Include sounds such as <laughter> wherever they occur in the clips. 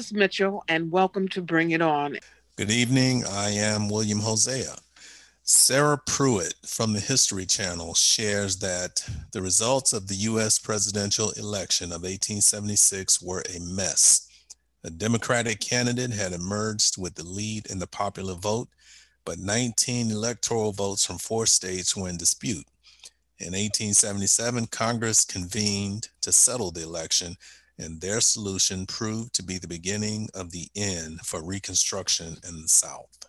Liz Mitchell, and welcome to Bring It On. Good evening. I am William Hosea. Sarah Pruitt from the History Channel shares that the results of the U.S. presidential election of 1876 were a mess. A Democratic candidate had emerged with the lead in the popular vote, but 19 electoral votes from four states were in dispute. In 1877, Congress convened to settle the election, and their solution proved to be the beginning of the end for Reconstruction in the South.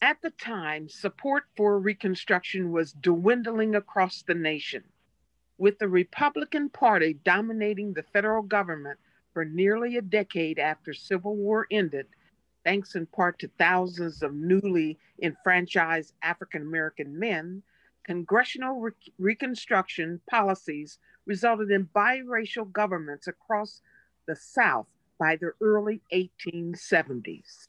At the time, support for Reconstruction was dwindling across the nation. With the Republican Party dominating the federal government for nearly a decade after Civil War ended, thanks in part to thousands of newly enfranchised African American men, congressional re- Reconstruction policies resulted in biracial governments across the South by the early 1870s.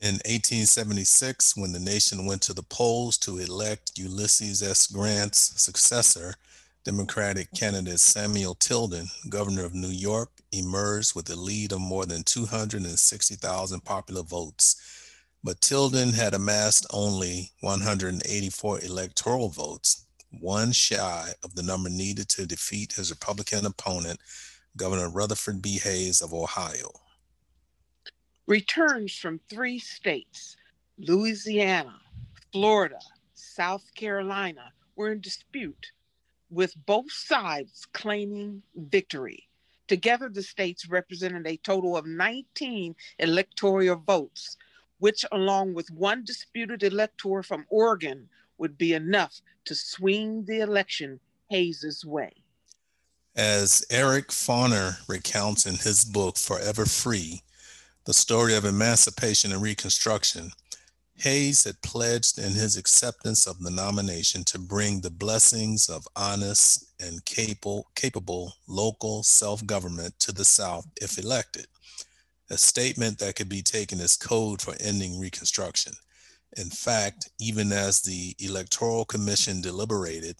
In 1876, when the nation went to the polls to elect Ulysses S. Grant's successor, Democratic candidate Samuel Tilden, governor of New York, emerged with a lead of more than 260,000 popular votes. But Tilden had amassed only 184 electoral votes, one shy of the number needed to defeat his Republican opponent, Governor Rutherford B. Hayes of Ohio. Returns from three states, Louisiana, Florida, South Carolina, were in dispute, with both sides claiming victory. Together, the states represented a total of 19 electoral votes, which, along with one disputed elector from Oregon, would be enough to swing the election Hayes's way. As Eric Foner recounts in his book Forever Free, the story of emancipation and reconstruction, Hayes had pledged in his acceptance of the nomination to bring the blessings of honest and capable, capable local self government to the South if elected, a statement that could be taken as code for ending Reconstruction. In fact, even as the Electoral Commission deliberated,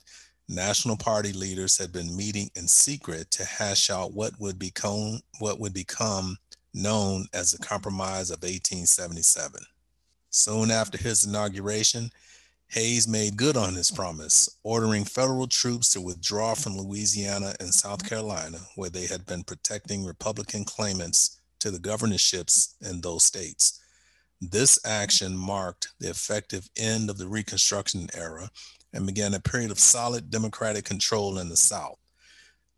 national party leaders had been meeting in secret to hash out what would become what would become known as the Compromise of 1877. Soon after his inauguration, Hayes made good on his promise, ordering federal troops to withdraw from Louisiana and South Carolina, where they had been protecting Republican claimants to the governorships in those states. This action marked the effective end of the Reconstruction era and began a period of solid Democratic control in the South.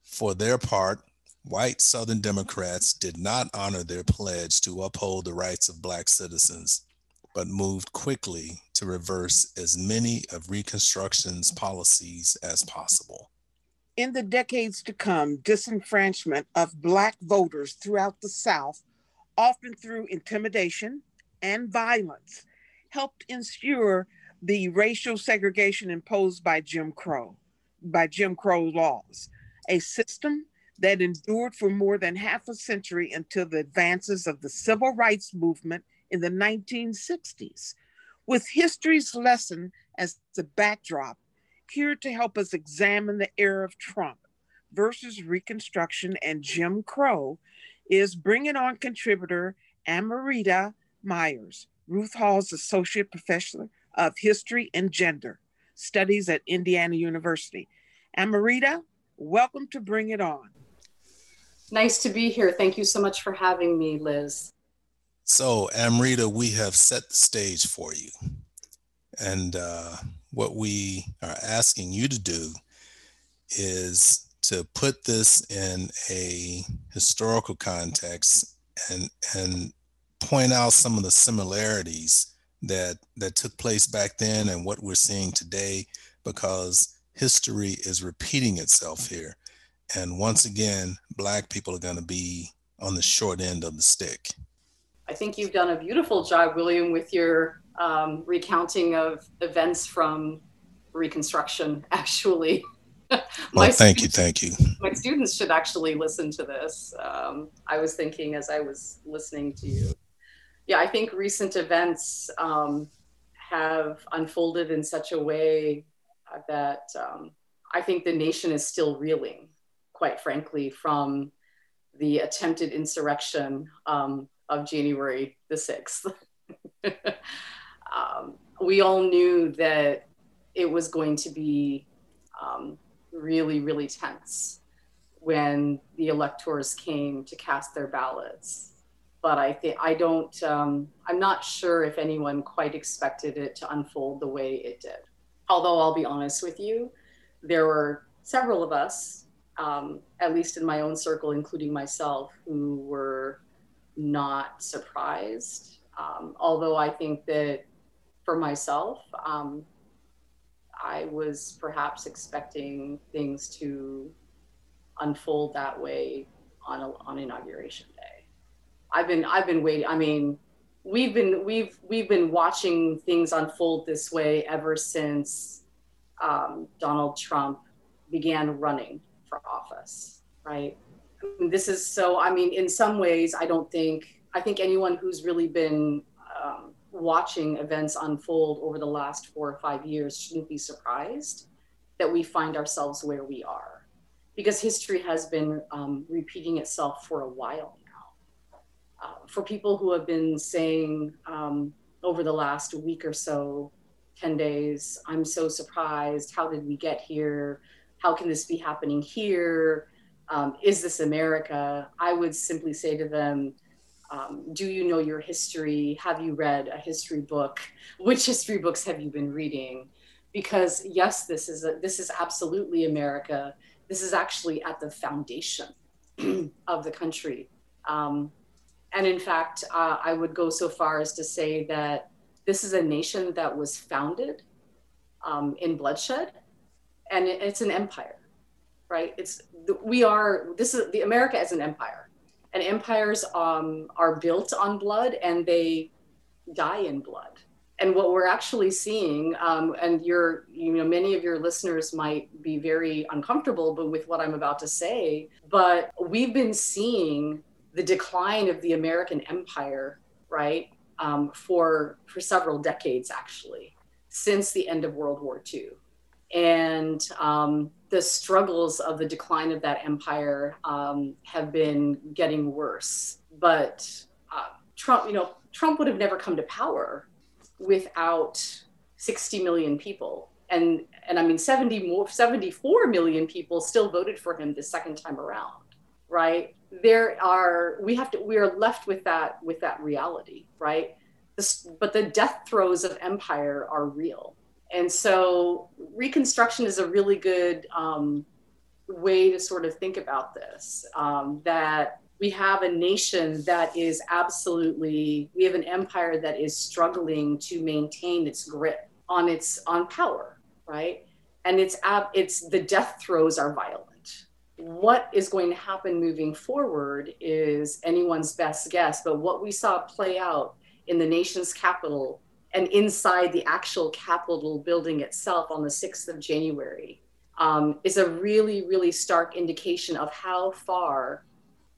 For their part, white Southern Democrats did not honor their pledge to uphold the rights of Black citizens, but moved quickly to reverse as many of Reconstruction's policies as possible. In the decades to come, disenfranchisement of Black voters throughout the South, often through intimidation, and violence helped ensure the racial segregation imposed by Jim Crow, by Jim Crow laws, a system that endured for more than half a century until the advances of the civil rights movement in the 1960s. With history's lesson as the backdrop, here to help us examine the era of Trump versus Reconstruction and Jim Crow is bringing On contributor Amrita Myers, Ruth Halls Associate Professor of History and Gender Studies at Indiana University. Amrita, welcome to Bring It On. Nice to be here. Thank you so much for having me, Liz. So, Amrita, we have set the stage for you. And uh, what we are asking you to do is to put this in a historical context and, and point out some of the similarities that that took place back then and what we're seeing today because history is repeating itself here. And once again, Black people are going to be on the short end of the stick. I think you've done a beautiful job, William, with your um, recounting of events from Reconstruction, <laughs> actually. well, thank you, thank you. My students should actually listen to this. Um, I was thinking as I was listening to you. Yeah, I think recent events um, have unfolded in such a way that um, I think the nation is still reeling, quite frankly, from the attempted insurrection um, of January the 6th. <laughs> um, we all knew that it was going to be um, really, really tense when the electors came to cast their ballots. But I think I don't, um, I'm not sure if anyone quite expected it to unfold the way it did. Although I'll be honest with you, there were several of us, um, at least in my own circle, including myself, who were not surprised. Um, although I think that for myself, um, I was perhaps expecting things to unfold that way on a, on inauguration day. I've been I've been waiting. I mean, we've been we've we've been watching things unfold this way ever since um, Donald Trump began running for office, right? this is so. I mean, in some ways, I don't think I think anyone who's really been um, watching events unfold over the last four or five years shouldn't be surprised that we find ourselves where we are, because history has been um, repeating itself for a while. For people who have been saying um, over the last week or so, 10 days, I'm so surprised. How did we get here? How can this be happening here? Um, is this America? I would simply say to them, um, do you know your history? Have you read a history book? <laughs> Which history books have you been reading? Because yes, this is a, this is absolutely America. This is actually at the foundation <clears throat> of the country. Um, and in fact, uh, I would go so far as to say that this is a nation that was founded um, in bloodshed, and it's an empire, right? It's we are. This is the America as an empire and empires um, are built on blood and they die in blood and what we're actually seeing um, and your you know many of your listeners might be very uncomfortable but with what i'm about to say but we've been seeing the decline of the american empire right um, for for several decades actually since the end of world war ii and um, the struggles of the decline of that empire um, have been getting worse. But uh, Trump, you know, Trump would have never come to power without 60 million people. And, and I mean, 70 more, 74 million people still voted for him the second time around, right? There are, we have to, we are left with that, with that reality, right? This, but the death throes of empire are real. And so reconstruction is a really good um, way to sort of think about this um, that we have a nation that is absolutely we have an empire that is struggling to maintain its grip on its on power right? And it's ab- it's the death throes are violent what is going to happen moving forward is anyone's best guess but what we saw play out in the nation's capital and inside the actual Capitol building itself on the 6th of January um, is a really, really stark indication of how far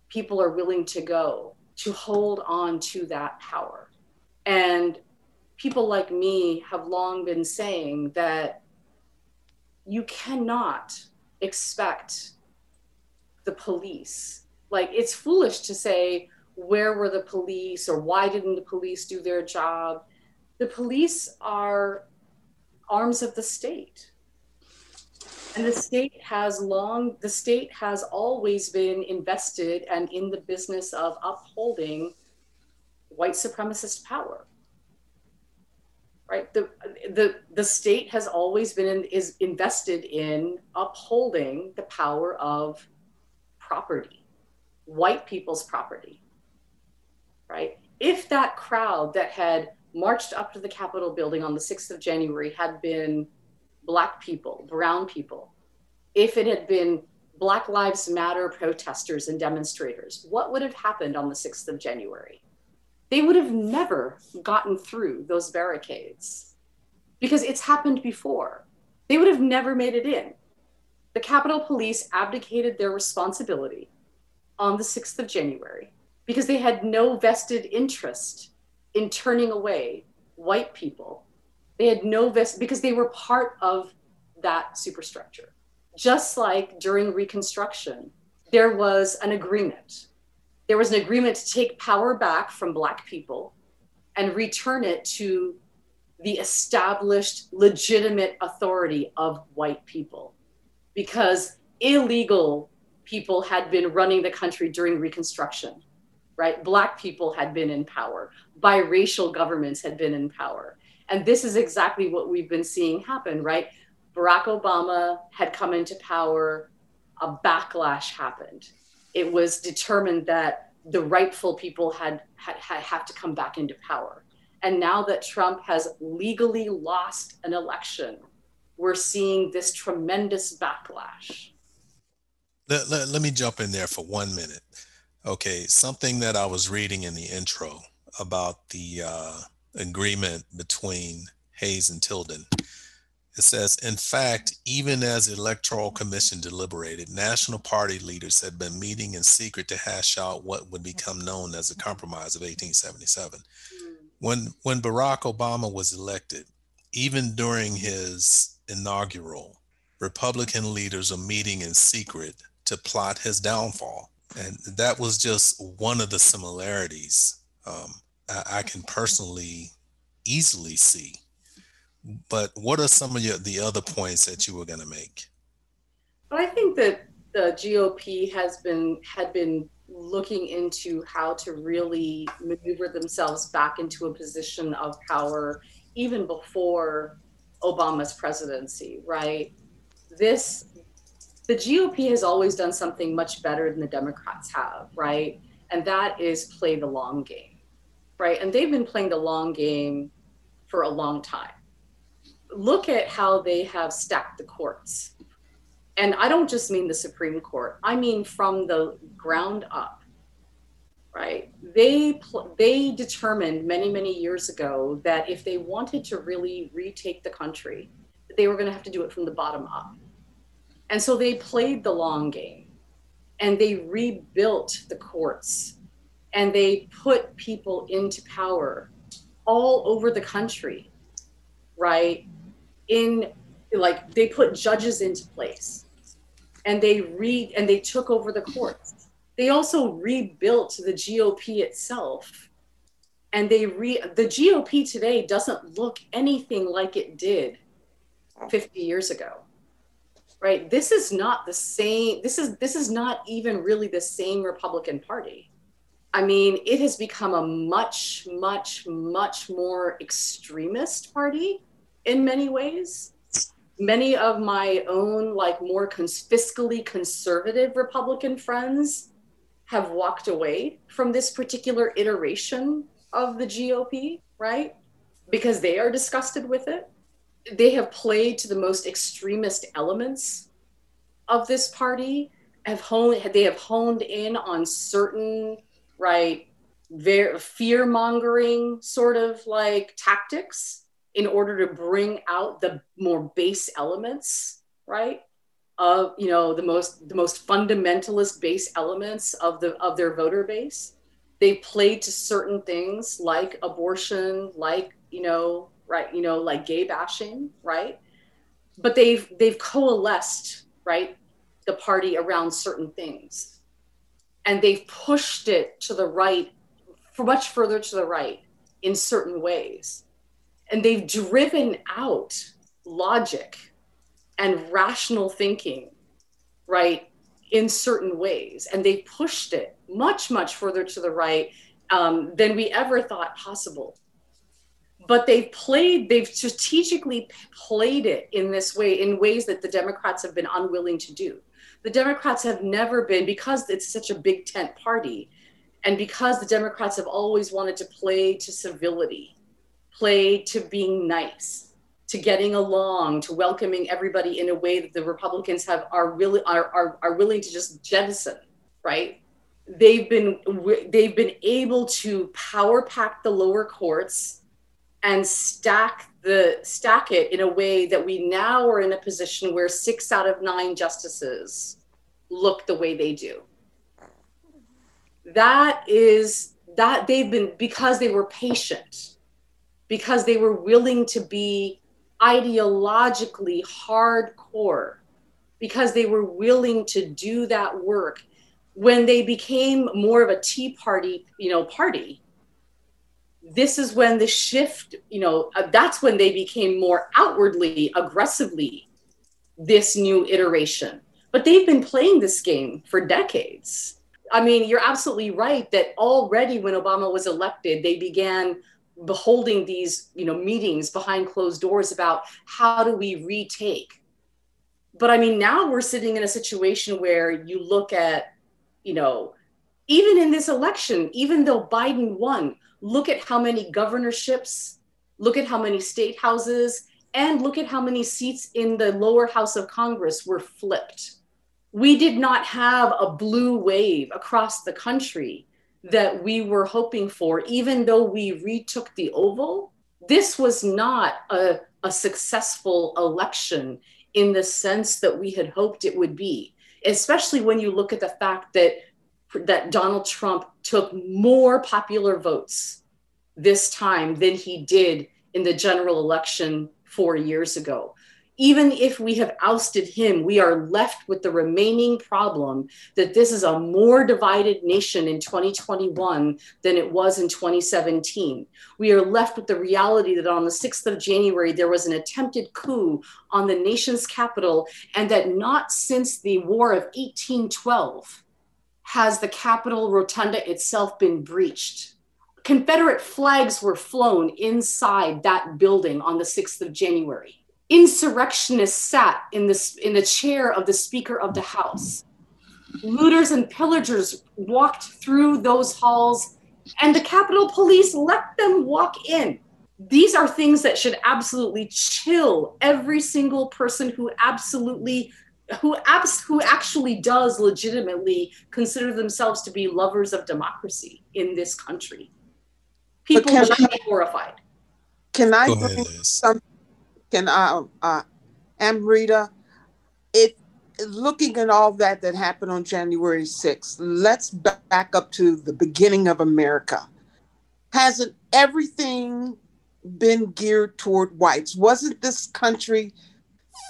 people are willing to go to hold on to that power. And people like me have long been saying that you cannot expect the police. Like, it's foolish to say, where were the police or why didn't the police do their job? the police are arms of the state. And the state has long, the state has always been invested and in the business of upholding white supremacist power. Right? The, the, the state has always been in, is invested in upholding the power of property, white people's property. Right? If that crowd that had marched up to the Capitol building on the 6th of January had been Black people, Brown people, if it had been Black Lives Matter protesters and demonstrators, what would have happened on the 6th of January? They would have never gotten through those barricades because it's happened before. They would have never made it in. The Capitol Police abdicated their responsibility on the 6th of January because they had no vested interest in turning away white people. They had no vested because they were part of that superstructure. Just like during Reconstruction, there was an agreement. There was an agreement to take power back from Black people and return it to the established, legitimate authority of white people. Because illegal people had been running the country during Reconstruction, right? Black people had been in power, biracial governments had been in power. And this is exactly what we've been seeing happen, right? Barack Obama had come into power, a backlash happened. It was determined that the rightful people had, had, had have to come back into power. And now that Trump has legally lost an election, we're seeing this tremendous backlash. Let, let, let me jump in there for one minute. Okay, something that I was reading in the intro about the uh, agreement between Hayes and Tilden. It says, in fact, even as the Electoral Commission deliberated, national party leaders had been meeting in secret to hash out what would become known as the Compromise of 1877. When, when Barack Obama was elected, even during his inaugural, Republican leaders are meeting in secret to plot his downfall. And that was just one of the similarities um, I, I can personally easily see. But what are some of your, the other points that you were going to make? I think that the GOP has been had been looking into how to really maneuver themselves back into a position of power even before Obama's presidency, right? This the GOP has always done something much better than the Democrats have, right? And that is play the long game, right? And they've been playing the long game for a long time. Look at how they have stacked the courts. And I don't just mean the Supreme Court, I mean from the ground up, right? They, they determined many, many years ago that if they wanted to really retake the country, they were going to have to do it from the bottom up and so they played the long game and they rebuilt the courts and they put people into power all over the country, right? In like they put judges into place and they read and they took over the courts. They also rebuilt the GOP itself. And they re the GOP today doesn't look anything like it did 50 years ago right? This is not the same this is this is not even really the same republican party. I mean it has become a much much much more extremist party in many ways. Many of my own like more cons- fiscally conservative republican friends have walked away from this particular iteration of the gop right? Because they are disgusted with it. They have played to the most extremist elements of this party have honed they have honed in on certain right very fear mongering sort of like tactics in order to bring out the more base elements right of you know the most the most fundamentalist base elements of the of their voter base they play to certain things like abortion like you know right? You know, like gay bashing, right? But they've they've coalesced, right, the party around certain things. And they've pushed it to the right, for much further to the right in certain ways. And they've driven out logic and rational thinking, right, in certain ways. And they pushed it much, much further to the right um, than we ever thought possible but they've played they've strategically played it in this way in ways that the democrats have been unwilling to do the democrats have never been because it's such a big tent party and because the democrats have always wanted to play to civility play to being nice to getting along, to welcoming everybody in a way that the Republicans have are really are, are, are willing to just jettison, right? They've been they've been able to power pack the lower courts and stack the stack it in a way that we now are in a position where six out of nine justices look the way they do. That is that they've been because they were patient, because they were willing to be ideologically hardcore, because they were willing to do that work. When they became more of a Tea Party, you know, party, this is when the shift, you know, uh, that's when they became more outwardly, aggressively this new iteration. But they've been playing this game for decades. I mean, you're absolutely right that already when Obama was elected, they began beholding these, you know, meetings behind closed doors about how do we retake. But I mean, now we're sitting in a situation where you look at, you know, even in this election, even though Biden won, look at how many governorships, look at how many state houses, and look at how many seats in the lower house of Congress were flipped. We did not have a blue wave across the country that we were hoping for, even though we retook the Oval. This was not a, a successful election in the sense that we had hoped it would be, especially when you look at the fact that that Donald Trump took more popular votes this time than he did in the general election four years ago. Even if we have ousted him, we are left with the remaining problem that this is a more divided nation in 2021 than it was in 2017. We are left with the reality that on the 6th of January, there was an attempted coup on the nation's capital, and that not since the War of 1812 has the Capitol Rotunda itself been breached. Confederate flags were flown inside that building on the 6th of January. Insurrectionists sat in the, in the chair of the Speaker of the House. Looters and pillagers walked through those halls, and the Capitol Police let them walk in. These are things that should absolutely chill every single person who absolutely who abs- who actually does legitimately consider themselves to be lovers of democracy in this country. People can should be horrified. Can I bring some? Can I, uh, Amrita? It looking at all that that happened on January 6th. Let's back up to the beginning of America. Hasn't everything been geared toward whites? Wasn't this country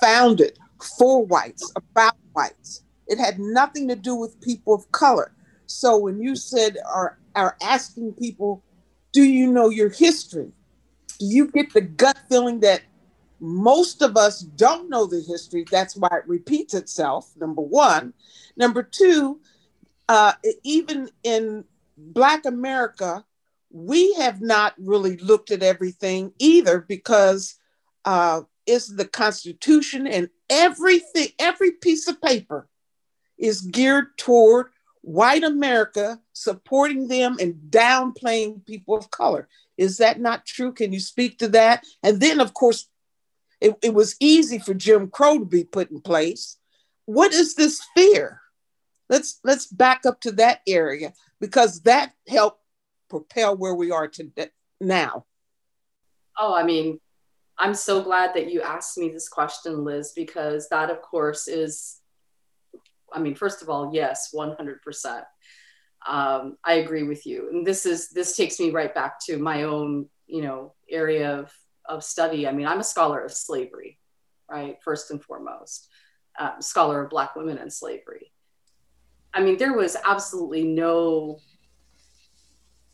founded for whites, about whites. It had nothing to do with people of color. So when you said are are asking people, do you know your history? Do you get the gut feeling that most of us don't know the history? That's why it repeats itself. Number one. Number two, uh, even in Black America, we have not really looked at everything either because uh, it's the Constitution and everything, every piece of paper is geared toward white America supporting them and downplaying people of color. Is that not true? Can you speak to that? And then, of course, it, it was easy for Jim Crow to be put in place. What is this fear? Let's let's back up to that area because that helped propel where we are today now. Oh, I mean, I'm so glad that you asked me this question, Liz, because that, of course, is, I mean, first of all, yes, 100%. Um, I agree with you. And this is, this takes me right back to my own, you know, area of, of study. I mean, I'm a scholar of slavery, right? First and foremost, um, scholar of Black women and slavery. I mean, there was absolutely no,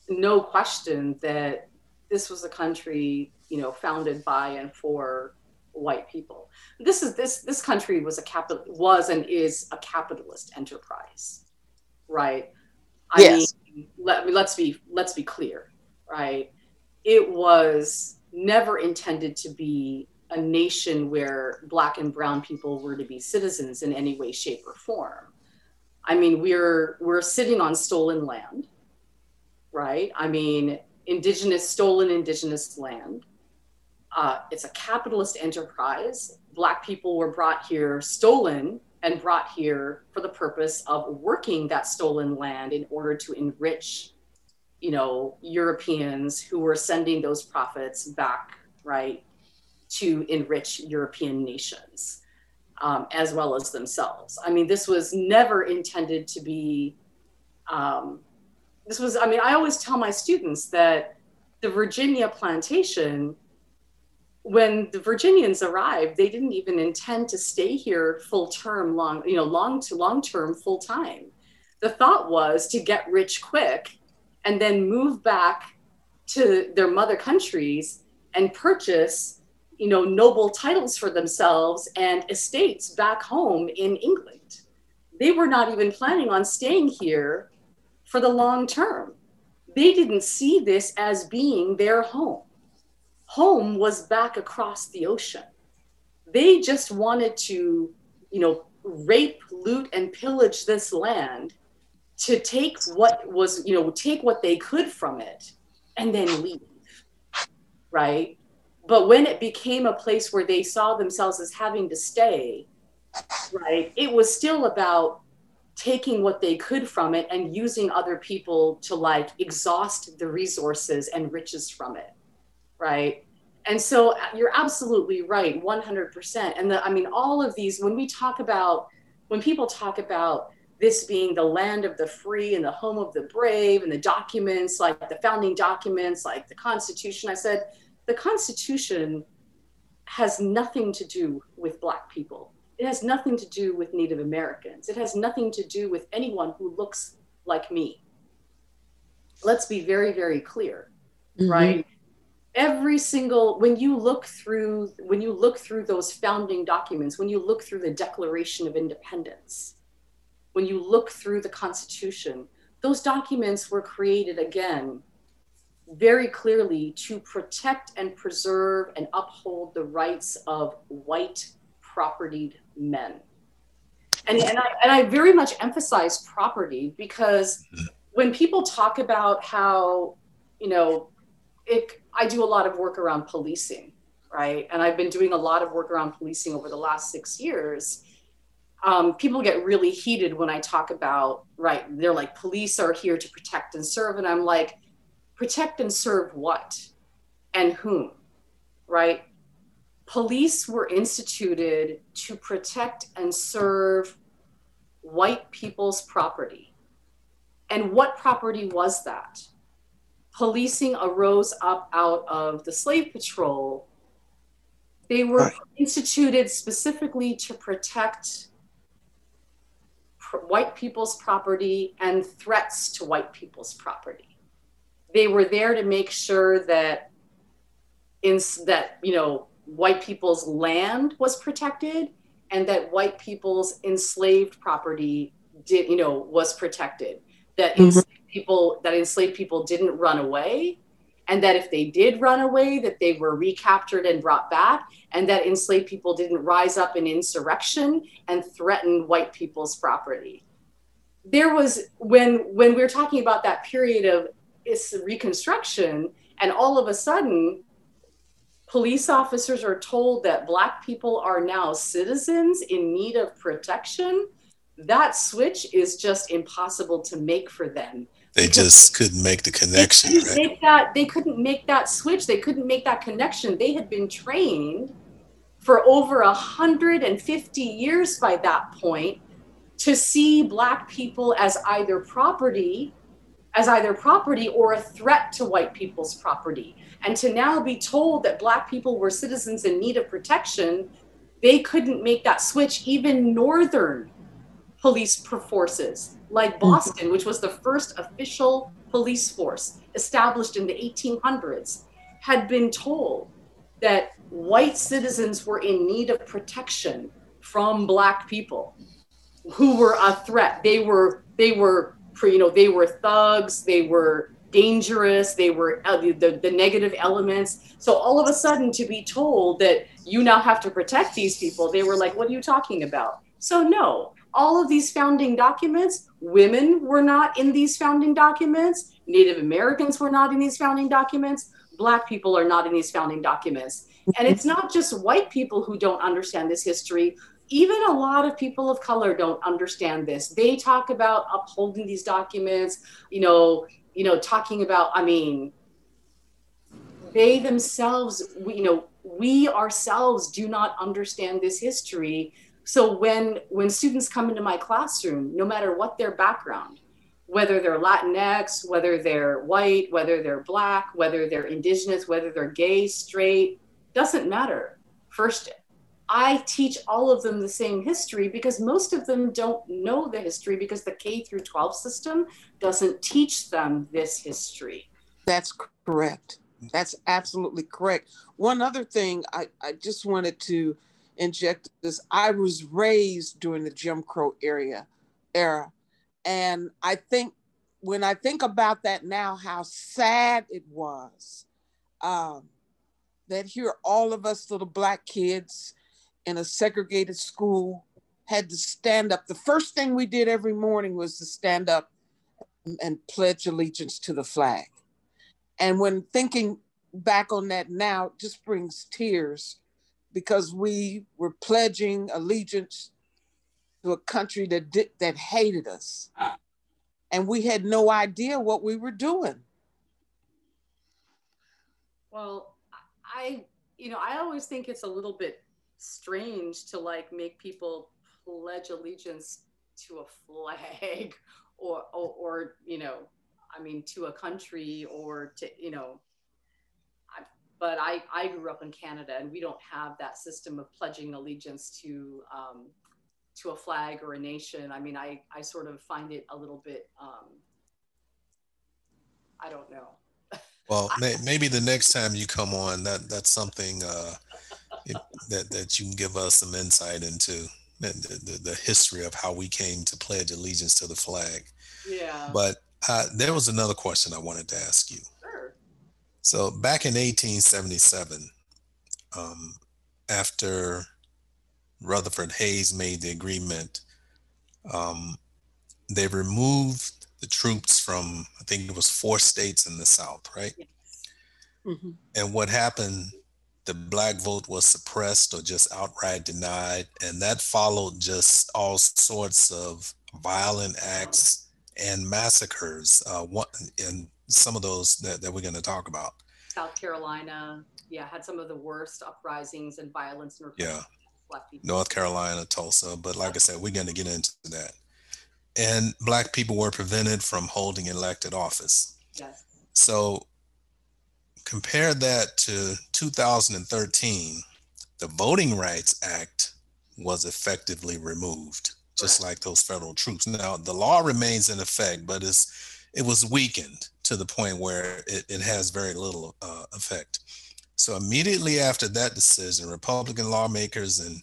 no question that this was a country you know founded by and for white people this is this this country was a capital was and is a capitalist enterprise right i yes. mean let, let's be let's be clear right it was never intended to be a nation where black and brown people were to be citizens in any way shape or form. I mean we're we're sitting on stolen land right? I mean indigenous stolen indigenous land. Uh, it's a capitalist enterprise. Black people were brought here stolen and brought here for the purpose of working that stolen land in order to enrich, you know, Europeans who were sending those profits back, right, to enrich European nations, um, as well as themselves. I mean, this was never intended to be. Um, this was. I mean, I always tell my students that the Virginia plantation when the Virginians arrived, they didn't even intend to stay here full term, long, you know, long to long term, full time. The thought was to get rich quick and then move back to their mother countries and purchase, you know, noble titles for themselves and estates back home in England. They were not even planning on staying here for the long term. They didn't see this as being their home home was back across the ocean. They just wanted to, you know, rape, loot, and pillage this land to take what was, you know, take what they could from it and then leave. Right. But when it became a place where they saw themselves as having to stay, right, it was still about taking what they could from it and using other people to like exhaust the resources and riches from it right? And so uh, you're absolutely right, 100%. And the, I mean, all of these, when we talk about, when people talk about this being the land of the free and the home of the brave and the documents, like the founding documents, like the Constitution, I said, the Constitution has nothing to do with Black people. It has nothing to do with Native Americans. It has nothing to do with anyone who looks like me. Let's be very, very clear, mm-hmm. right? every single when you look through when you look through those founding documents when you look through the declaration of independence when you look through the constitution those documents were created again very clearly to protect and preserve and uphold the rights of white propertied men and, and, I, and I very much emphasize property because when people talk about how you know it, I do a lot of work around policing, right? And I've been doing a lot of work around policing over the last six years. Um, people get really heated when I talk about, right? They're like, police are here to protect and serve. And I'm like, protect and serve what and whom, right? Police were instituted to protect and serve white people's property. And what property was that? policing arose up out of the slave patrol. They were right. instituted specifically to protect pr- white people's property and threats to white people's property. They were there to make sure that in that you know white people's land was protected and that white people's enslaved property did you know was protected that mm-hmm people that enslaved people didn't run away and that if they did run away that they were recaptured and brought back and that enslaved people didn't rise up in insurrection and threaten white people's property. There was when when we are talking about that period of reconstruction and all of a sudden police officers are told that black people are now citizens in need of protection that switch is just impossible to make for them they just couldn't make the connection. They couldn't, right? make that, they couldn't make that switch. They couldn't make that connection. They had been trained for over 150 years by that point to see Black people as either property, as either property or a threat to white people's property. And to now be told that Black people were citizens in need of protection, they couldn't make that switch. Even Northern police forces like mm-hmm. Boston, which was the first official police force established in the 1800s, had been told that white citizens were in need of protection from black people who were a threat. They were they were you know they were thugs. They were dangerous. They were uh, the, the negative elements. So all of a sudden, to be told that you now have to protect these people, they were like, "What are you talking about?" So no, all of these founding documents, women were not in these founding documents, Native Americans were not in these founding documents, Black people are not in these founding documents. And it's not just white people who don't understand this history. Even a lot of people of color don't understand this. They talk about upholding these documents, you know, you know, talking about, I mean, they themselves, you know, we ourselves do not understand this history. So when when students come into my classroom, no matter what their background, whether they're Latinx, whether they're white, whether they're black, whether they're indigenous, whether they're gay, straight, doesn't matter. First, I teach all of them the same history because most of them don't know the history because the K through 12 system doesn't teach them this history. That's correct. That's absolutely correct. One other thing I, I just wanted to inject this. I was raised during the Jim Crow area era and I think when I think about that now, how sad it was um, that here all of us little black kids in a segregated school had to stand up. The first thing we did every morning was to stand up and pledge allegiance to the flag. And when thinking back on that now, just brings tears because we were pledging allegiance to a country that that hated us, and we had no idea what we were doing. Well, I you know I always think it's a little bit strange to like make people pledge allegiance to a flag or, or, or you know I mean to a country or to you know but I, I grew up in Canada and we don't have that system of pledging allegiance to um, to a flag or a nation. I mean, I, I sort of find it a little bit, um, I don't know. <laughs> Well, may, maybe the next time you come on, that that's something uh, it, that that you can give us some insight into the, the, the, history of how we came to pledge allegiance to the flag. Yeah. But uh, there was another question I wanted to ask you. So back in 1877, um, after Rutherford Hayes made the agreement, um, they removed the troops from, I think it was four states in the South, right? Yes. Mm-hmm. And what happened, the black vote was suppressed or just outright denied. And that followed just all sorts of violent acts and massacres. Uh, one, and some of those that, that we're going to talk about. South Carolina, yeah, had some of the worst uprisings and violence. In yeah. North Carolina, Tulsa. But like I said, we're going to get into that. And Black people were prevented from holding elected office. Yes. So compare that to 2013, the Voting Rights Act was effectively removed, just like those federal troops. Now, the law remains in effect, but it's it was weakened to the point where it, it has very little uh, effect. So immediately after that decision, Republican lawmakers in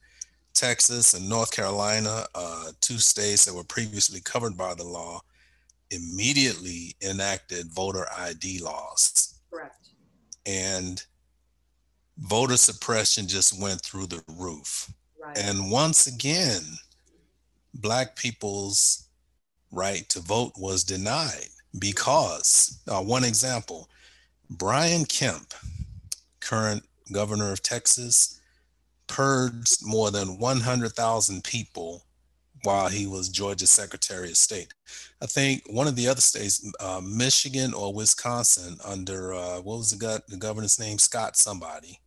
Texas and North Carolina, uh, two states that were previously covered by the law, immediately enacted voter ID laws. Correct. And voter suppression just went through the roof. Right. And once again, Black people's right to vote was denied because, uh, one example, Brian Kemp, current governor of Texas, purged more than 100,000 people while he was Georgia's Secretary of State. I think one of the other states, uh, Michigan or Wisconsin, under uh, what was the, go- the, governor's name? Scott somebody.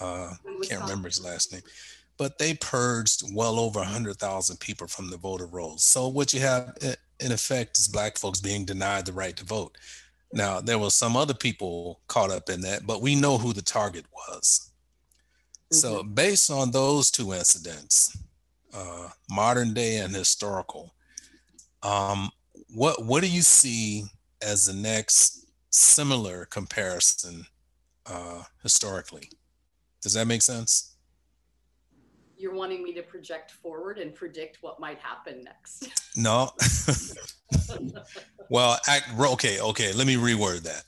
Uh, can't remember his last name. But they purged well over 100,000 people from the voter rolls. So what you have in effect is black folks being denied the right to vote. Now, there were some other people caught up in that, but we know who the target was. Mm-hmm. So, based on those two incidents, uh, modern day and historical, um, what what do you see as the next similar comparison uh, historically? Does that make sense? You're wanting me to project forward and predict what might happen next. No. <laughs> well, I, okay, okay. Let me reword that.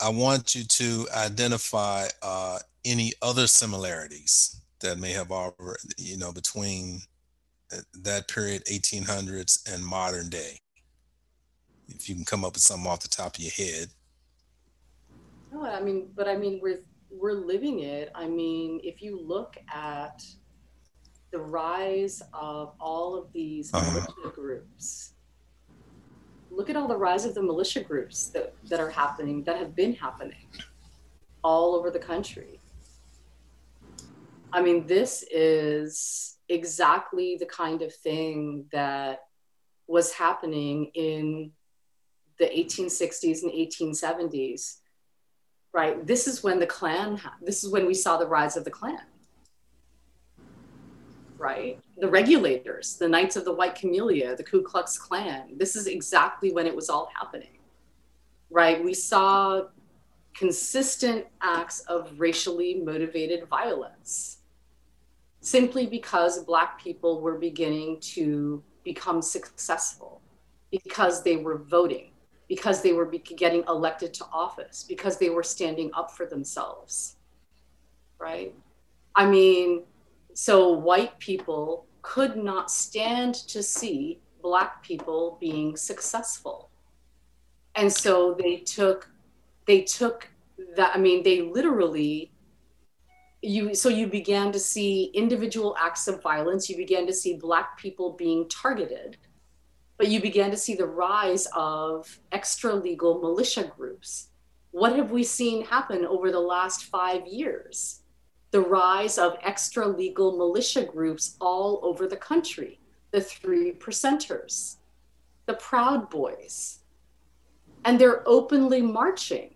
I want you to identify uh, any other similarities that may have already, you know, between that period, 1800s, and modern day. If you can come up with something off the top of your head. No, I mean, but I mean, with we're living it. I mean, if you look at the rise of all of these uh-huh. militia groups, look at all the rise of the militia groups that, that are happening, that have been happening all over the country. I mean, this is exactly the kind of thing that was happening in the 1860s and 1870s right? This is when the klan this is when we saw the rise of the klan. Right? The regulators the knights of the white camellia the ku klux klan this is exactly when it was all happening. Right? We saw consistent acts of racially motivated violence simply because black people were beginning to become successful because they were voting because they were getting elected to office, because they were standing up for themselves. Right? I mean, so white people could not stand to see black people being successful. And so they took they took that I mean they literally you so you began to see individual acts of violence you began to see black people being targeted but you began to see the rise of extra legal militia groups. What have we seen happen over the last five years? The rise of extra legal militia groups all over the country, the three percenters, the Proud Boys. And they're openly marching,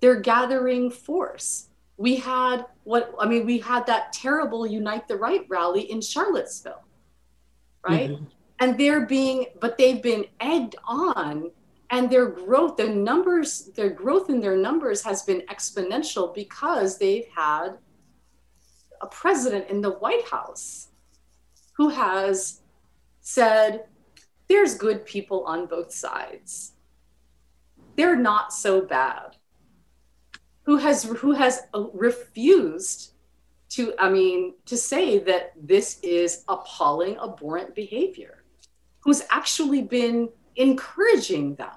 they're gathering force. We had what, I mean, we had that terrible Unite the Right rally in Charlottesville, right? Mm-hmm and they're being but they've been egged on and their growth their numbers their growth in their numbers has been exponential because they've had a president in the white house who has said there's good people on both sides. They're not so bad. Who has who has uh, refused to i mean to say that this is appalling abhorrent behavior who's actually been encouraging them,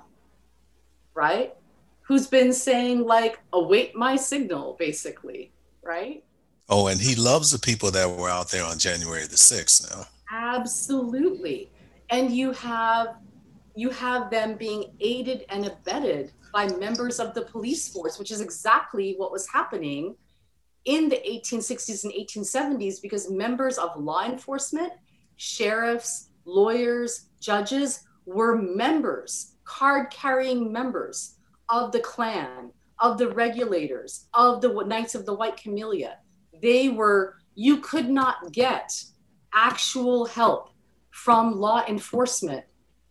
right? Who's been saying, like, await my signal, basically, right? Oh, and he loves the people that were out there on January the 6th now. Absolutely. And you have you have them being aided and abetted by members of the police force, which is exactly what was happening in the 1860s and 1870s because members of law enforcement, sheriffs, lawyers, judges were members, card carrying members of the Klan, of the regulators, of the Knights of the White Camellia. They were, you could not get actual help from law enforcement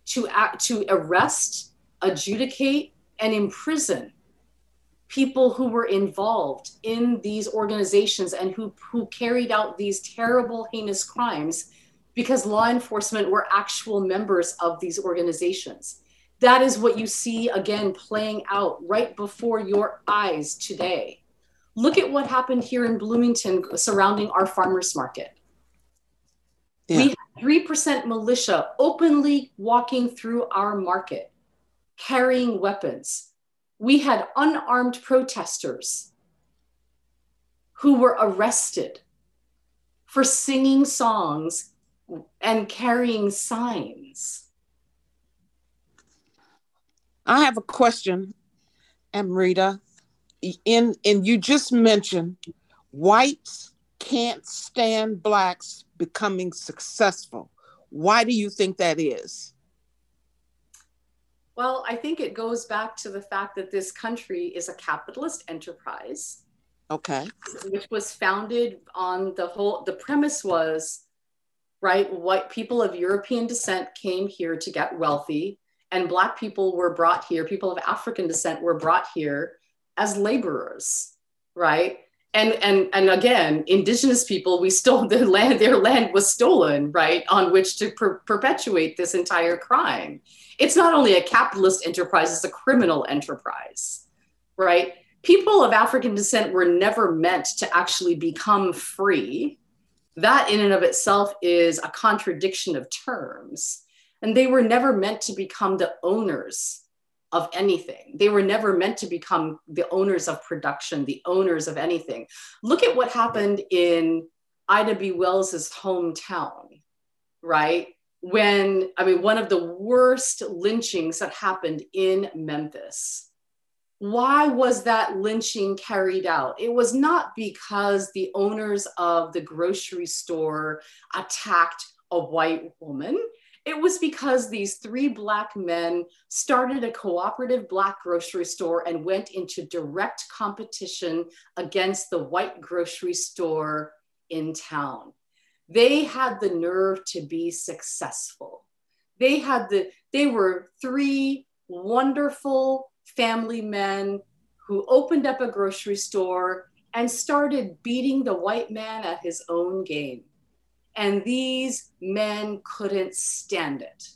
to, act, to arrest, adjudicate, and imprison people who were involved in these organizations and who, who carried out these terrible, heinous crimes because law enforcement were actual members of these organizations. That is what you see again playing out right before your eyes today. Look at what happened here in Bloomington surrounding our farmers market. Yeah. We had 3% militia openly walking through our market, carrying weapons. We had unarmed protesters who were arrested for singing songs and carrying signs. I have a question, Amrita. In and you just mentioned whites can't stand blacks becoming successful. Why do you think that is? Well, I think it goes back to the fact that this country is a capitalist enterprise. Okay. Which was founded on the whole, the premise was right? White people of European descent came here to get wealthy, and Black people were brought here, people of African descent were brought here as laborers, right? And, and, and again, indigenous people, we stole <laughs> their land, their land was stolen, right, on which to per- perpetuate this entire crime. It's not only a capitalist enterprise, it's a criminal enterprise, right? People of African descent were never meant to actually become free, that in and of itself is a contradiction of terms. And they were never meant to become the owners of anything. They were never meant to become the owners of production, the owners of anything. Look at what happened in Ida B. Wells's hometown, right? When, I mean, one of the worst lynchings that happened in Memphis. Why was that lynching carried out? It was not because the owners of the grocery store attacked a white woman. It was because these three Black men started a cooperative Black grocery store and went into direct competition against the white grocery store in town. They had the nerve to be successful. They had the, they were three wonderful family men who opened up a grocery store and started beating the white man at his own game. And these men couldn't stand it.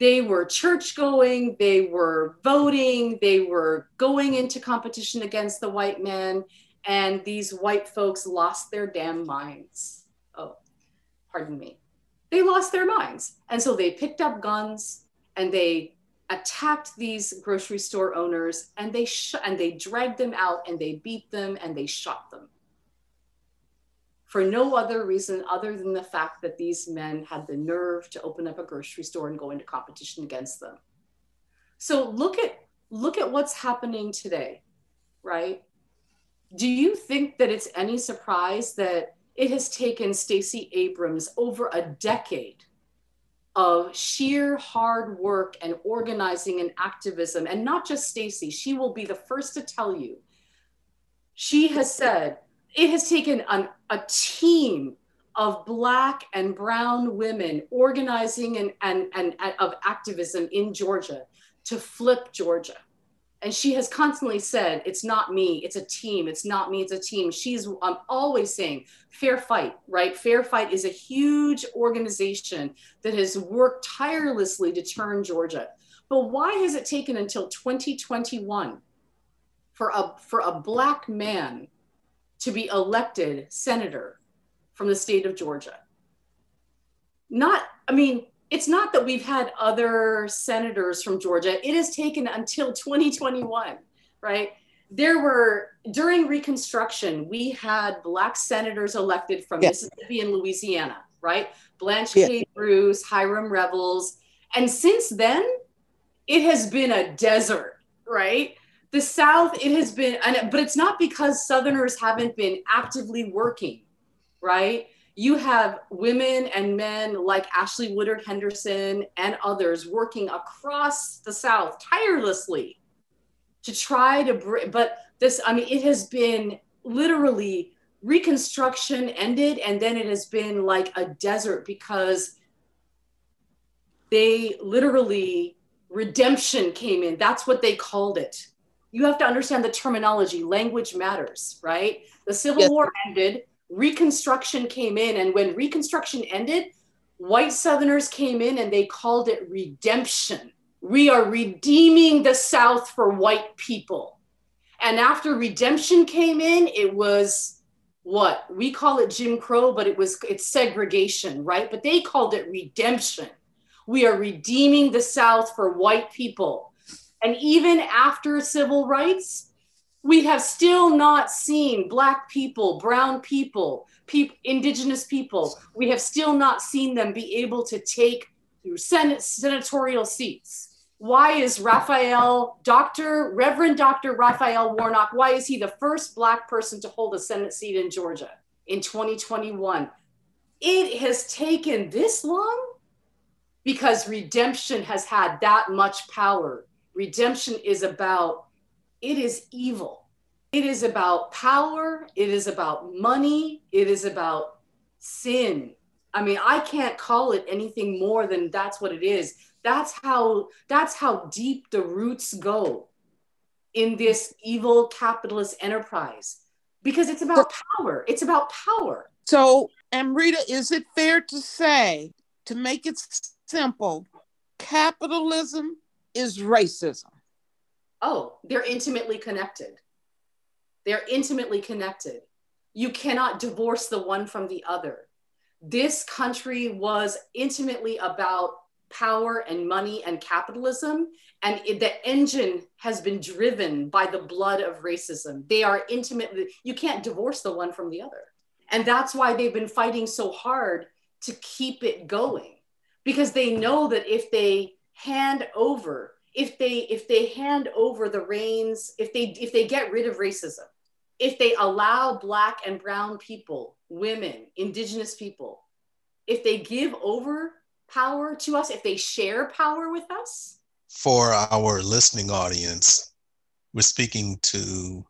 They were church going, they were voting, they were going into competition against the white men, and these white folks lost their damn minds. Oh, pardon me. They lost their minds. And so they picked up guns and they attacked these grocery store owners and they sh- and they dragged them out and they beat them and they shot them. For no other reason other than the fact that these men had the nerve to open up a grocery store and go into competition against them. So look at look at what's happening today right? Do you think that it's any surprise that it has taken Stacey Abrams over a decade of sheer hard work and organizing and activism. And not just Stacey she will be the first to tell you. She has said it has taken an, a team of black and brown women organizing and, and, and, and of activism in Georgia to flip Georgia and she has constantly said it's not me it's a team it's not me it's a team. She's i'm always saying fair fight right? Fair fight is a huge organization that has worked tirelessly to turn georgia. But why has it taken until 2021 for a for a black man to be elected senator from the state of georgia? Not i mean it's not that we've had other senators from Georgia. It has taken until 2021, right? There were, during Reconstruction, we had Black senators elected from. Mississippi and Louisiana, right? Blanche yes. K. Bruce, Hiram Revels. And since then, it has been a desert, right? The South, it has been, but it's not because Southerners haven't been actively working, right? You have women and men like Ashley Woodard Henderson and others working across the South tirelessly to try to bring, but this, I mean, it has been literally Reconstruction ended and then it has been like a desert because they literally, redemption came in. That's what they called it. You have to understand the terminology. Language matters, right? The Civil yes. War ended Reconstruction came in, and when Reconstruction ended, white Southerners came in and they called it redemption. We are redeeming the South for white people. And after redemption came in, it was what we call it Jim Crow, but it was it's segregation, right? But they called it redemption. We are redeeming the South for white people. And even after civil rights, we have still not seen black people brown people, pe- indigenous people. We have still not seen them be able to take senate senatorial seats. Why is raphael dr reverend dr raphael warnock why is he the first black person to hold a senate seat in georgia in 2021 it has taken this long because redemption has had that much power. Redemption is about it is evil. It is about power. It is about money. It is about sin. I mean, I can't call it anything more than that's what it is. That's how that's how deep the roots go in this evil capitalist enterprise because it's about power. It's about power. So, Amrita, is it fair to say, to make it simple, capitalism is racism? Oh, they're intimately connected. They're intimately connected. You cannot divorce the one from the other. This country was intimately about power and money and capitalism, and it, the engine has been driven by the blood of racism. They are intimately, you can't divorce the one from the other. And that's why they've been fighting so hard to keep it going because they know that if they hand over if they if they hand over the reins if they if they get rid of racism if they allow black and brown people women indigenous people if they give over power to us if they share power with us. For our listening audience we're speaking to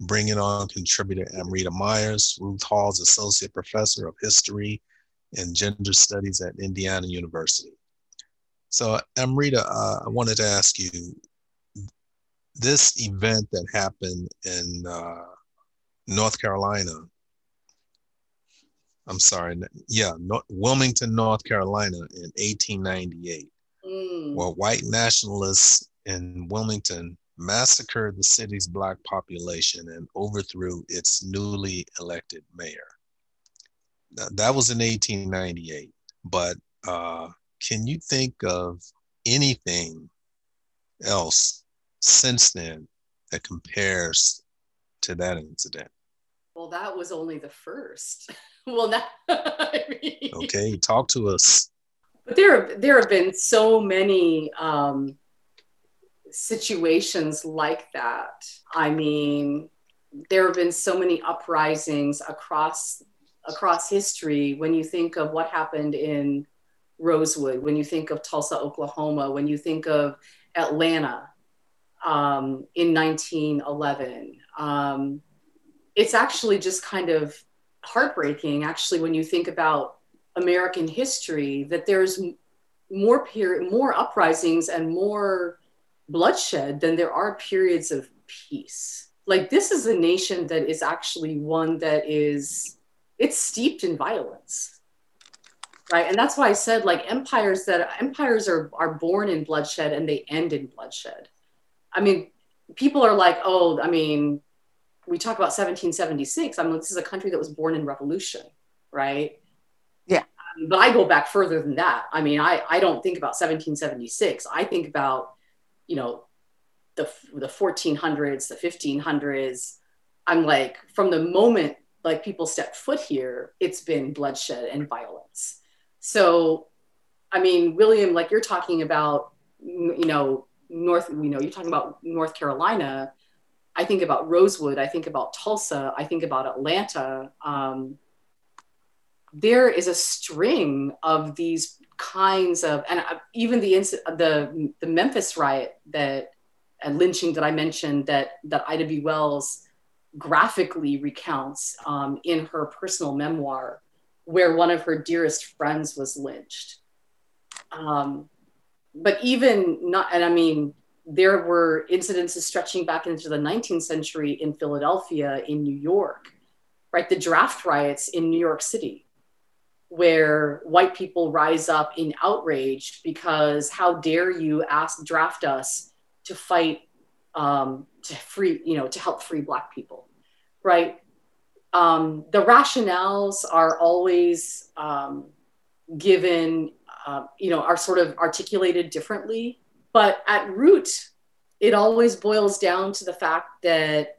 bring it on contributor amrita myers Ruth Halls associate professor of history and gender studies at indiana university so, Amrita, uh, I wanted to ask you this event that happened in uh, North Carolina. I'm sorry, yeah, Wilmington, North Carolina in 1898, mm. where white nationalists in Wilmington massacred the city's Black population and overthrew its newly elected mayor. That was in 1898, but uh, can you think of anything else since then that compares to that incident? Well, that was only the first. <laughs> well, now, <laughs> I mean, okay, talk to us. But there, there have been so many um, situations like that. I mean, there have been so many uprisings across across history. When you think of what happened in Rosewood, when you think of Tulsa, Oklahoma, when you think of Atlanta um, in 1911, um, it's actually just kind of heartbreaking, actually, when you think about American history, that there's more period, more uprisings and more bloodshed than there are periods of peace. Like this is a nation that is actually one that is it's steeped in violence right and that's why i said like empires that empires are are born in bloodshed and they end in bloodshed. I mean people are like oh i mean we talk about 1776 i mean this is a country that was born in revolution right? Yeah. Um, but i go back further than that. I mean i i don't think about 1776 i think about you know the the 1400s the 1500s i'm like from the moment like people step foot here it's been bloodshed and violence so, I mean, William, like you're talking about, you know, North, you know, you're talking about North Carolina. I think about Rosewood. I think about Tulsa. I think about Atlanta. Um, there is a string of these kinds of, and even the the the Memphis riot that and lynching that I mentioned that that Ida B. Wells graphically recounts um, in her personal memoir where one of her dearest friends was lynched. Um, but even not, and I mean, there were incidences stretching back into the 19th century in Philadelphia, in New York, right? The draft riots in New York City, where white people rise up in outrage because how dare you ask draft us to fight um, to free, you know, to help free black people, right? Um, the rationales are always um, given, uh, you know, are sort of articulated differently. But at root, it always boils down to the fact that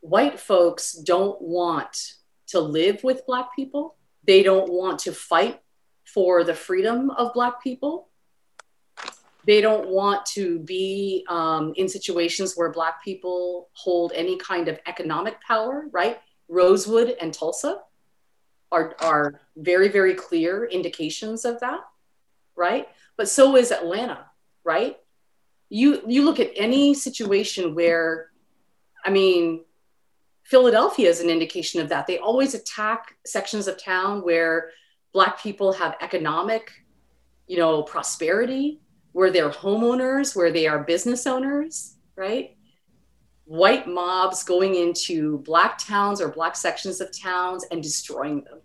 white folks don't want to live with Black people. They don't want to fight for the freedom of Black people. They don't want to be um, in situations where Black people hold any kind of economic power, right? Rosewood and Tulsa are, are very, very clear indications of that, right? But so is Atlanta, right? You, you look at any situation where, I mean, Philadelphia is an indication of that. They always attack sections of town where Black people have economic, you know, prosperity, where they're homeowners, where they are business owners, right? White mobs going into black towns or black sections of towns and destroying them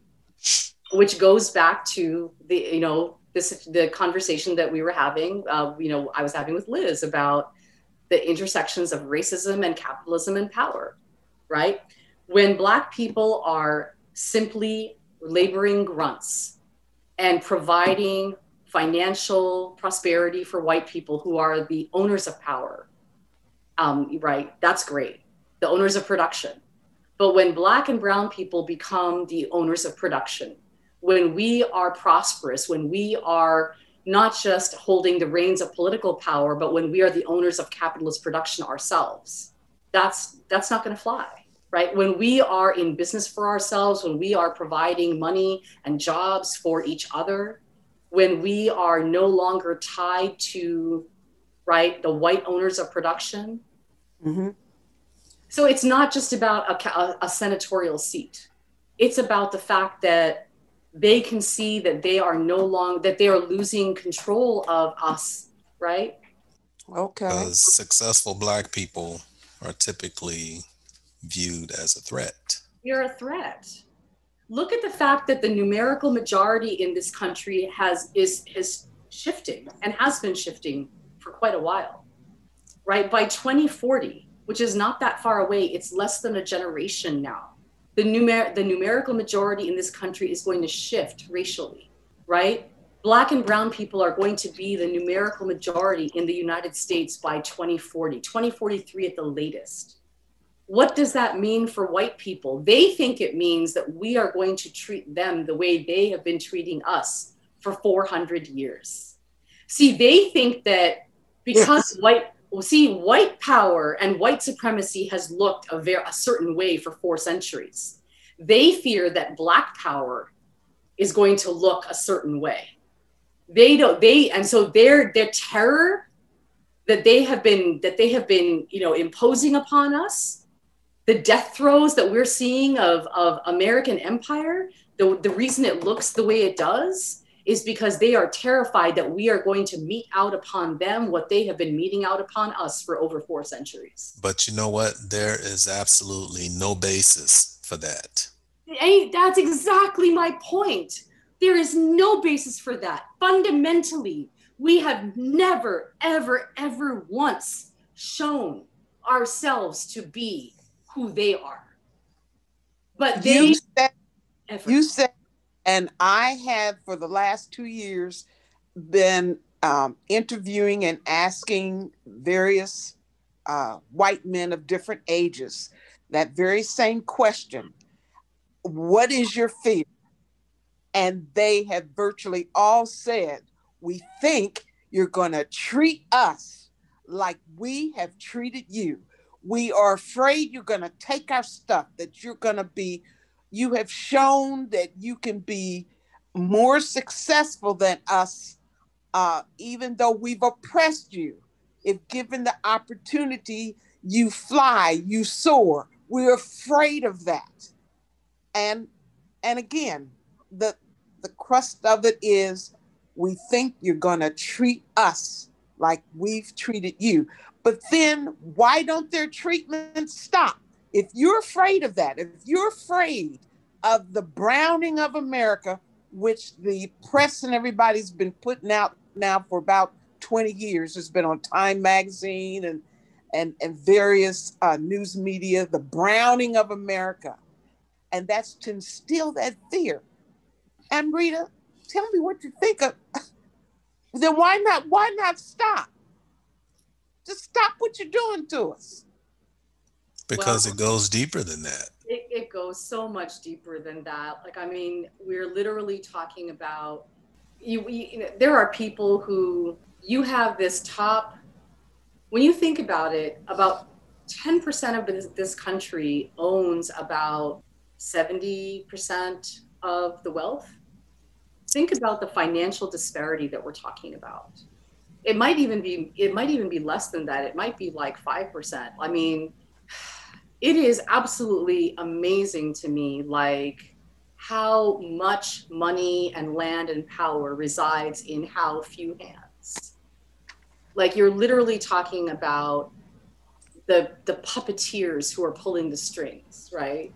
which goes back to the you know this the conversation that we were having uh, you know i was having with liz about the intersections of racism and capitalism and power right when black people are simply laboring grunts and providing financial prosperity for white people who are the owners of power. Um, right, that's great. The owners of production. But when black and brown people become the owners of production, when we are prosperous, when we are not just holding the reins of political power, but when we are the owners of capitalist production ourselves, that's that's not going to fly right? When we are in business for ourselves, when we are providing money and jobs for each other, when we are no longer tied to, right, the white owners of production. Mm-hmm. So it's not just about a, a, a senatorial seat. It's about the fact that they can see that they are no longer that they are losing control of us, right? Okay. Because successful black people are typically viewed as a threat. You're a threat. Look at the fact that the numerical majority in this country has is is shifting and has been shifting for quite a while. Right? By 2040, which is not that far away, it's less than a generation now. The numer- the numerical majority in this country is going to shift racially, right? Black and brown people are going to be the numerical majority in the United States by 2040, 2043 at the latest what does that mean for white people? They think it means that we are going to treat them the way they have been treating us for 400 years. See, they think that because <laughs> white see white power and white supremacy has looked a very a certain way for four centuries. They fear that black power is going to look a certain way. They don't they and so their their terror that they have been that they have been, you know, imposing upon us the death throes that we're seeing of, of American empire, the, the reason it looks the way it does is because they are terrified that we are going to mete out upon them what they have been meting out upon us for over four centuries. But you know what? There is absolutely no basis for that. Hey, that's exactly my point. There is no basis for that. Fundamentally, we have never, ever, ever once shown ourselves to be who they are. But they you said, you said, and I have for the last two years been um, interviewing and asking various uh, white men of different ages that very same question What is your fear? And they have virtually all said, We think you're going to treat us like we have treated you. We are afraid you're going to take our stuff, that you're going to be, you have shown that you can be more successful than us, uh, even though we've oppressed you. If given the opportunity, you fly, you soar. We're afraid of that. And and again, the the crust of it is we think you're to treat us like we've treated you. But then why don't their treatments stop? If you're afraid of that, if you're afraid of the browning of America, which the press and everybody's been putting out now for about 20 years, it's been on Time Magazine and and, and various uh, news media, the browning of America. And that's to instill that fear. Amrita, tell me what you think of. <laughs> then why not? Why not stop? Just stop what you're doing to us. Because well, it goes deeper than that. It, it goes so much deeper than that. Like, I mean, we're literally talking about you, you know, there are people who you have this top, when you think about it, about 10% of this, this country owns about 70% of the wealth. Think about the financial disparity that we're talking about it might even be it might even be less than that it might be like 5% i mean it is absolutely amazing to me like how much money and land and power resides in how few hands. Like you're literally talking about the the puppeteers who are pulling the strings right?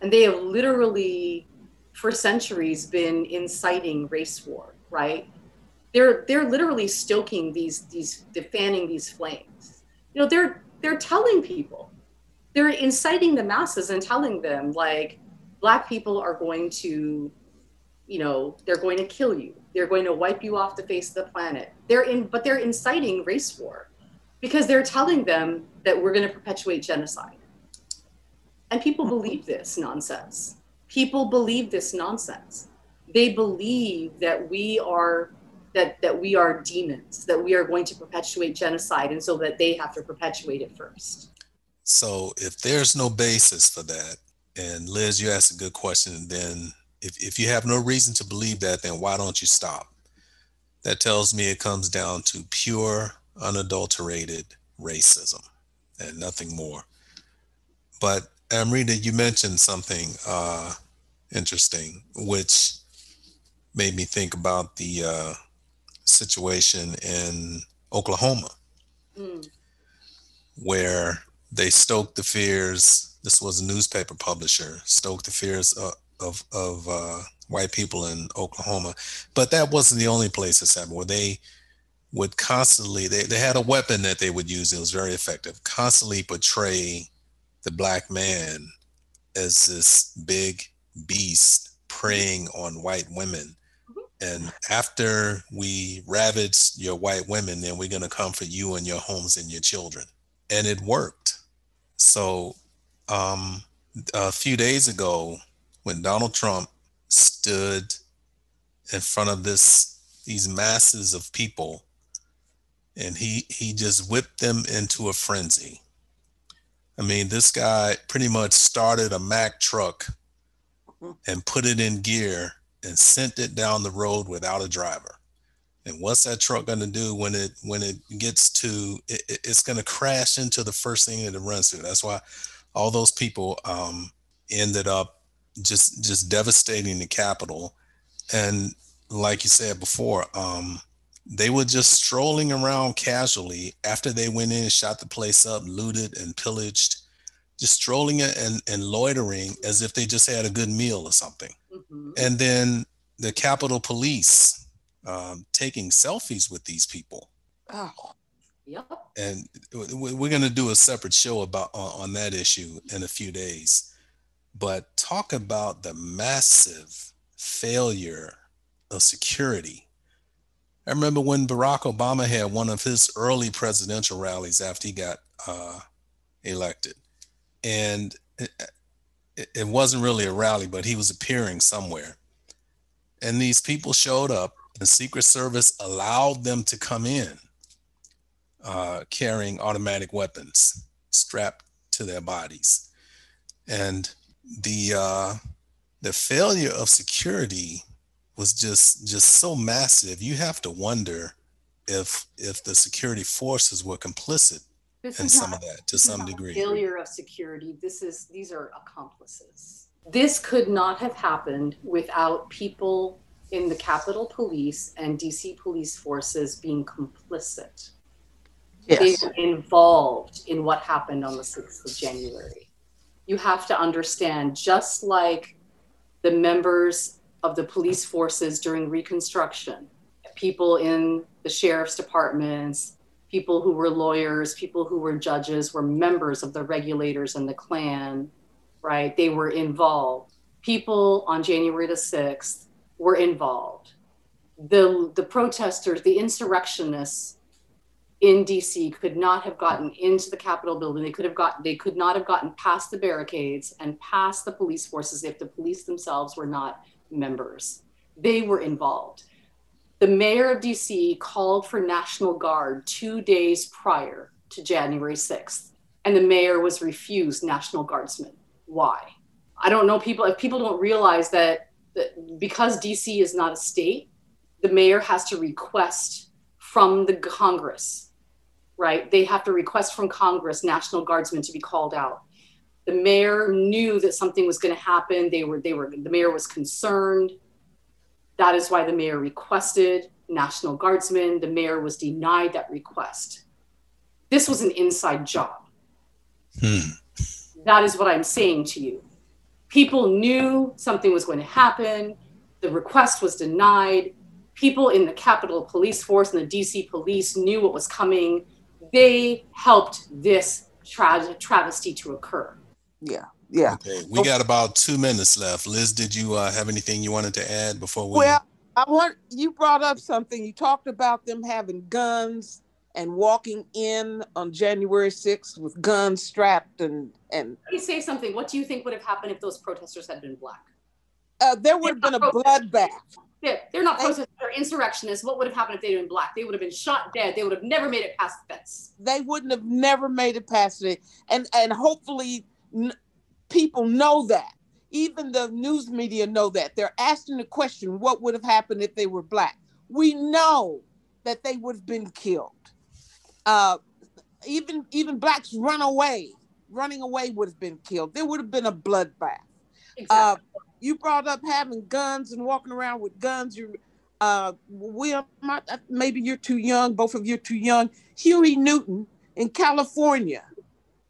And they have literally for centuries been inciting race war right? They're they're literally stoking these these fanning these flames. You know they're they're telling people they're inciting the masses and telling them like black people are going to you know, they're going to kill you. They're going to wipe you off the face of the planet. They're in, but they're inciting race war because they're telling them that we're going to perpetuate genocide. And people believe this nonsense. People believe this nonsense. They believe that we are that that we are demons, that we are going to perpetuate genocide, and so that they have to perpetuate it first. So if there's no basis for that, and Liz, you asked a good question, then if, if you have no reason to believe that, then why don't you stop? That tells me it comes down to pure, unadulterated racism and nothing more. But Amrita, you mentioned something uh, interesting, which made me think about the uh, situation in Oklahoma, mm. where they stoked the fears. This was a newspaper publisher, stoked the fears of, of, of uh, white people in Oklahoma. But that wasn't the only place this happened, where they would constantly, they, they had a weapon that they would use, it was very effective, constantly portray the black man as this big beast preying on white women and after we ravage your white women, then we're going to come for you and your homes and your children. And it worked. So um, a few days ago, when Donald Trump stood in front of this these masses of people, and he he just whipped them into a frenzy. I mean, this guy pretty much started a Mack truck mm-hmm. and put it in gear and sent it down the road without a driver. And what's that truck going to do when it when it gets to it, it's going to crash into the first thing that it runs through. That's why all those people um, ended up just just devastating the Capitol. And like you said before, um, they were just strolling around casually after they went in and shot the place up, looted and pillaged, just strolling and, and loitering as if they just had a good meal or something. Mm-hmm. And then the Capitol Police um, taking selfies with these people. Oh, yep. And we're going to do a separate show about on, on that issue in a few days. But talk about the massive failure of security. I remember when Barack Obama had one of his early presidential rallies after he got uh, elected. And it wasn't really a rally, but he was appearing somewhere. And these people showed up, and Secret Service allowed them to come in uh, carrying automatic weapons strapped to their bodies. And the uh, the failure of security was just just so massive. You have to wonder if if the security forces were complicit this and some not, of that to some degree. Failure of security. This is these are accomplices. This could not have happened without people in the Capitol Police and DC police forces being complicit. Yes. They involved in what happened on the 6th of January. You have to understand, just like the members of the police forces during Reconstruction, people in the sheriff's departments, people who were lawyers, people who were judges, were members of the regulators and the Klan, right? They were involved. People on January the 6th were involved. The, the protesters, the insurrectionists in DC could not have gotten into the Capitol building. They could have got they could not have gotten past the barricades and past the police forces if the police themselves were not members. They were involved the mayor of DC called for National Guard two days prior to January 6th, and the mayor was refused National Guardsmen. Why? I don't know people if people don't realize that, that because DC is not a state, the mayor has to request from the Congress, right? They have to request from Congress National Guardsmen to be called out. The mayor knew that something was going to happen. They were they were the mayor was concerned that is why the mayor requested National Guardsmen. The mayor was denied that request. This was an inside job. Hmm. That is what I'm saying to you. People knew something was going to happen. The request was denied. People in the Capitol Police Force and the DC police knew what was coming. They helped this tra- travesty to occur. Yeah. yeah. Okay, we got about two minutes left. Liz, did you uh, have anything you wanted to add before we? Well, I want you brought up something. You talked about them having guns and walking in on January 6th with guns strapped and and. Let me say something. What do you think would have happened if those protesters had been black? Uh, there would have been a bloodbath. They're, they're not protesters, they're insurrectionists. What would have happened if they'd been black? They would have been shot dead. They would have never made it past the fence. They wouldn't have never made it past it. And and hopefully n- people know that. Even the news media know that. They're asking the question, what would have happened if they were black? We know that they would have been killed. Uh, even even blacks run away. Running away would have been killed. There would have been a bloodbath. Exactly. Uh, you brought up having guns and walking around with guns. You, uh, Will, maybe you're too young. Both of you are too young. Huey Newton in California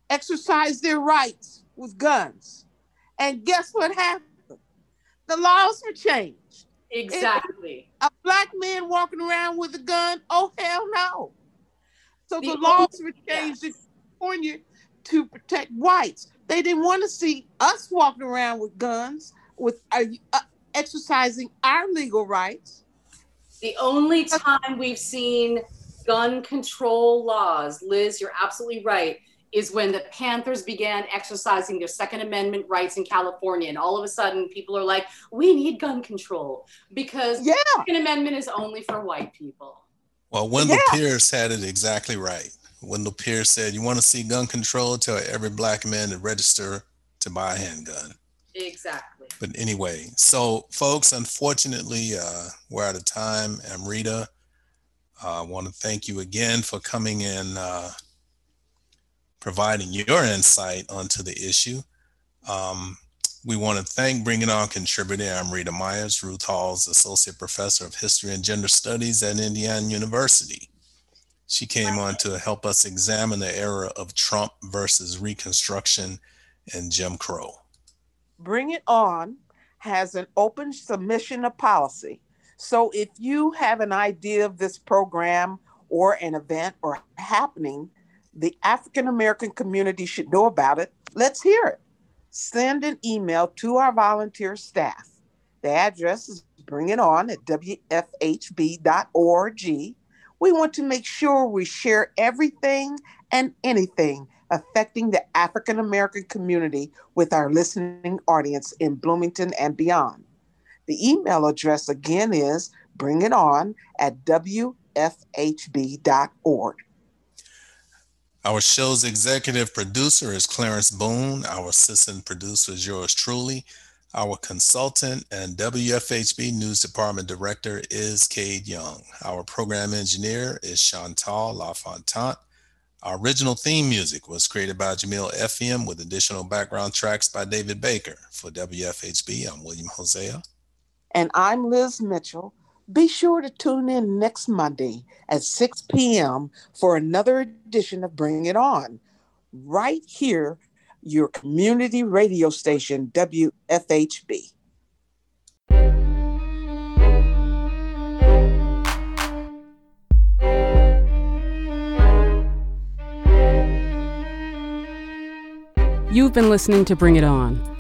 exercised their rights with guns, and guess what happened? The laws were changed. exactly. A black man walking around with a gun? Oh hell no! So the, The laws were changed in. California to protect whites. They didn't want to see us walking around with guns, with uh, uh, exercising our legal rights. The only time we've seen gun control laws, Liz, you're absolutely right, is when the Panthers began exercising their Second Amendment rights in California. And all of a sudden, people are like, we need gun control because Yeah, the Second Amendment is only for white people. Well, Wendell Yeah. Pierce had it exactly right. Wendell Pierce said, "You want to see gun control? Tell every black man to register to buy a handgun." Exactly. But anyway, so folks, unfortunately, uh, we're out of time. Amrita, uh, I want to thank you again for coming in, uh, providing your insight onto the issue. Um, we want to thank Bring It On contributor Amrita Myers, Ruth Halls Associate Professor of History and Gender Studies at Indiana University. She came on to help us examine the era of Trump versus Reconstruction and Jim Crow. Bring It On has an open submission of policy. So if you have an idea of this program or an event or happening, the African American community should know about it. Let's hear it. Send an email to our volunteer staff. The address is bring it on at wfhb.org. We want to make sure we share everything and anything affecting the African American community with our listening audience in Bloomington and beyond. The email address again is bring it on at wfhb.org. Our show's executive producer is Clarence Boone. Our assistant producer is yours truly. Our consultant and WFHB News Department Director is Cade Young. Our program engineer is Chantal LaFontant. Our original theme music was created by Jamil FM with additional background tracks by David Baker. For WFHB, I'm William Hosea. And I'm Liz Mitchell. Be sure to tune in next Monday at 6 p.m. for another edition of Bring It On, right here, your community radio station, WFHB. You've been listening to Bring It On,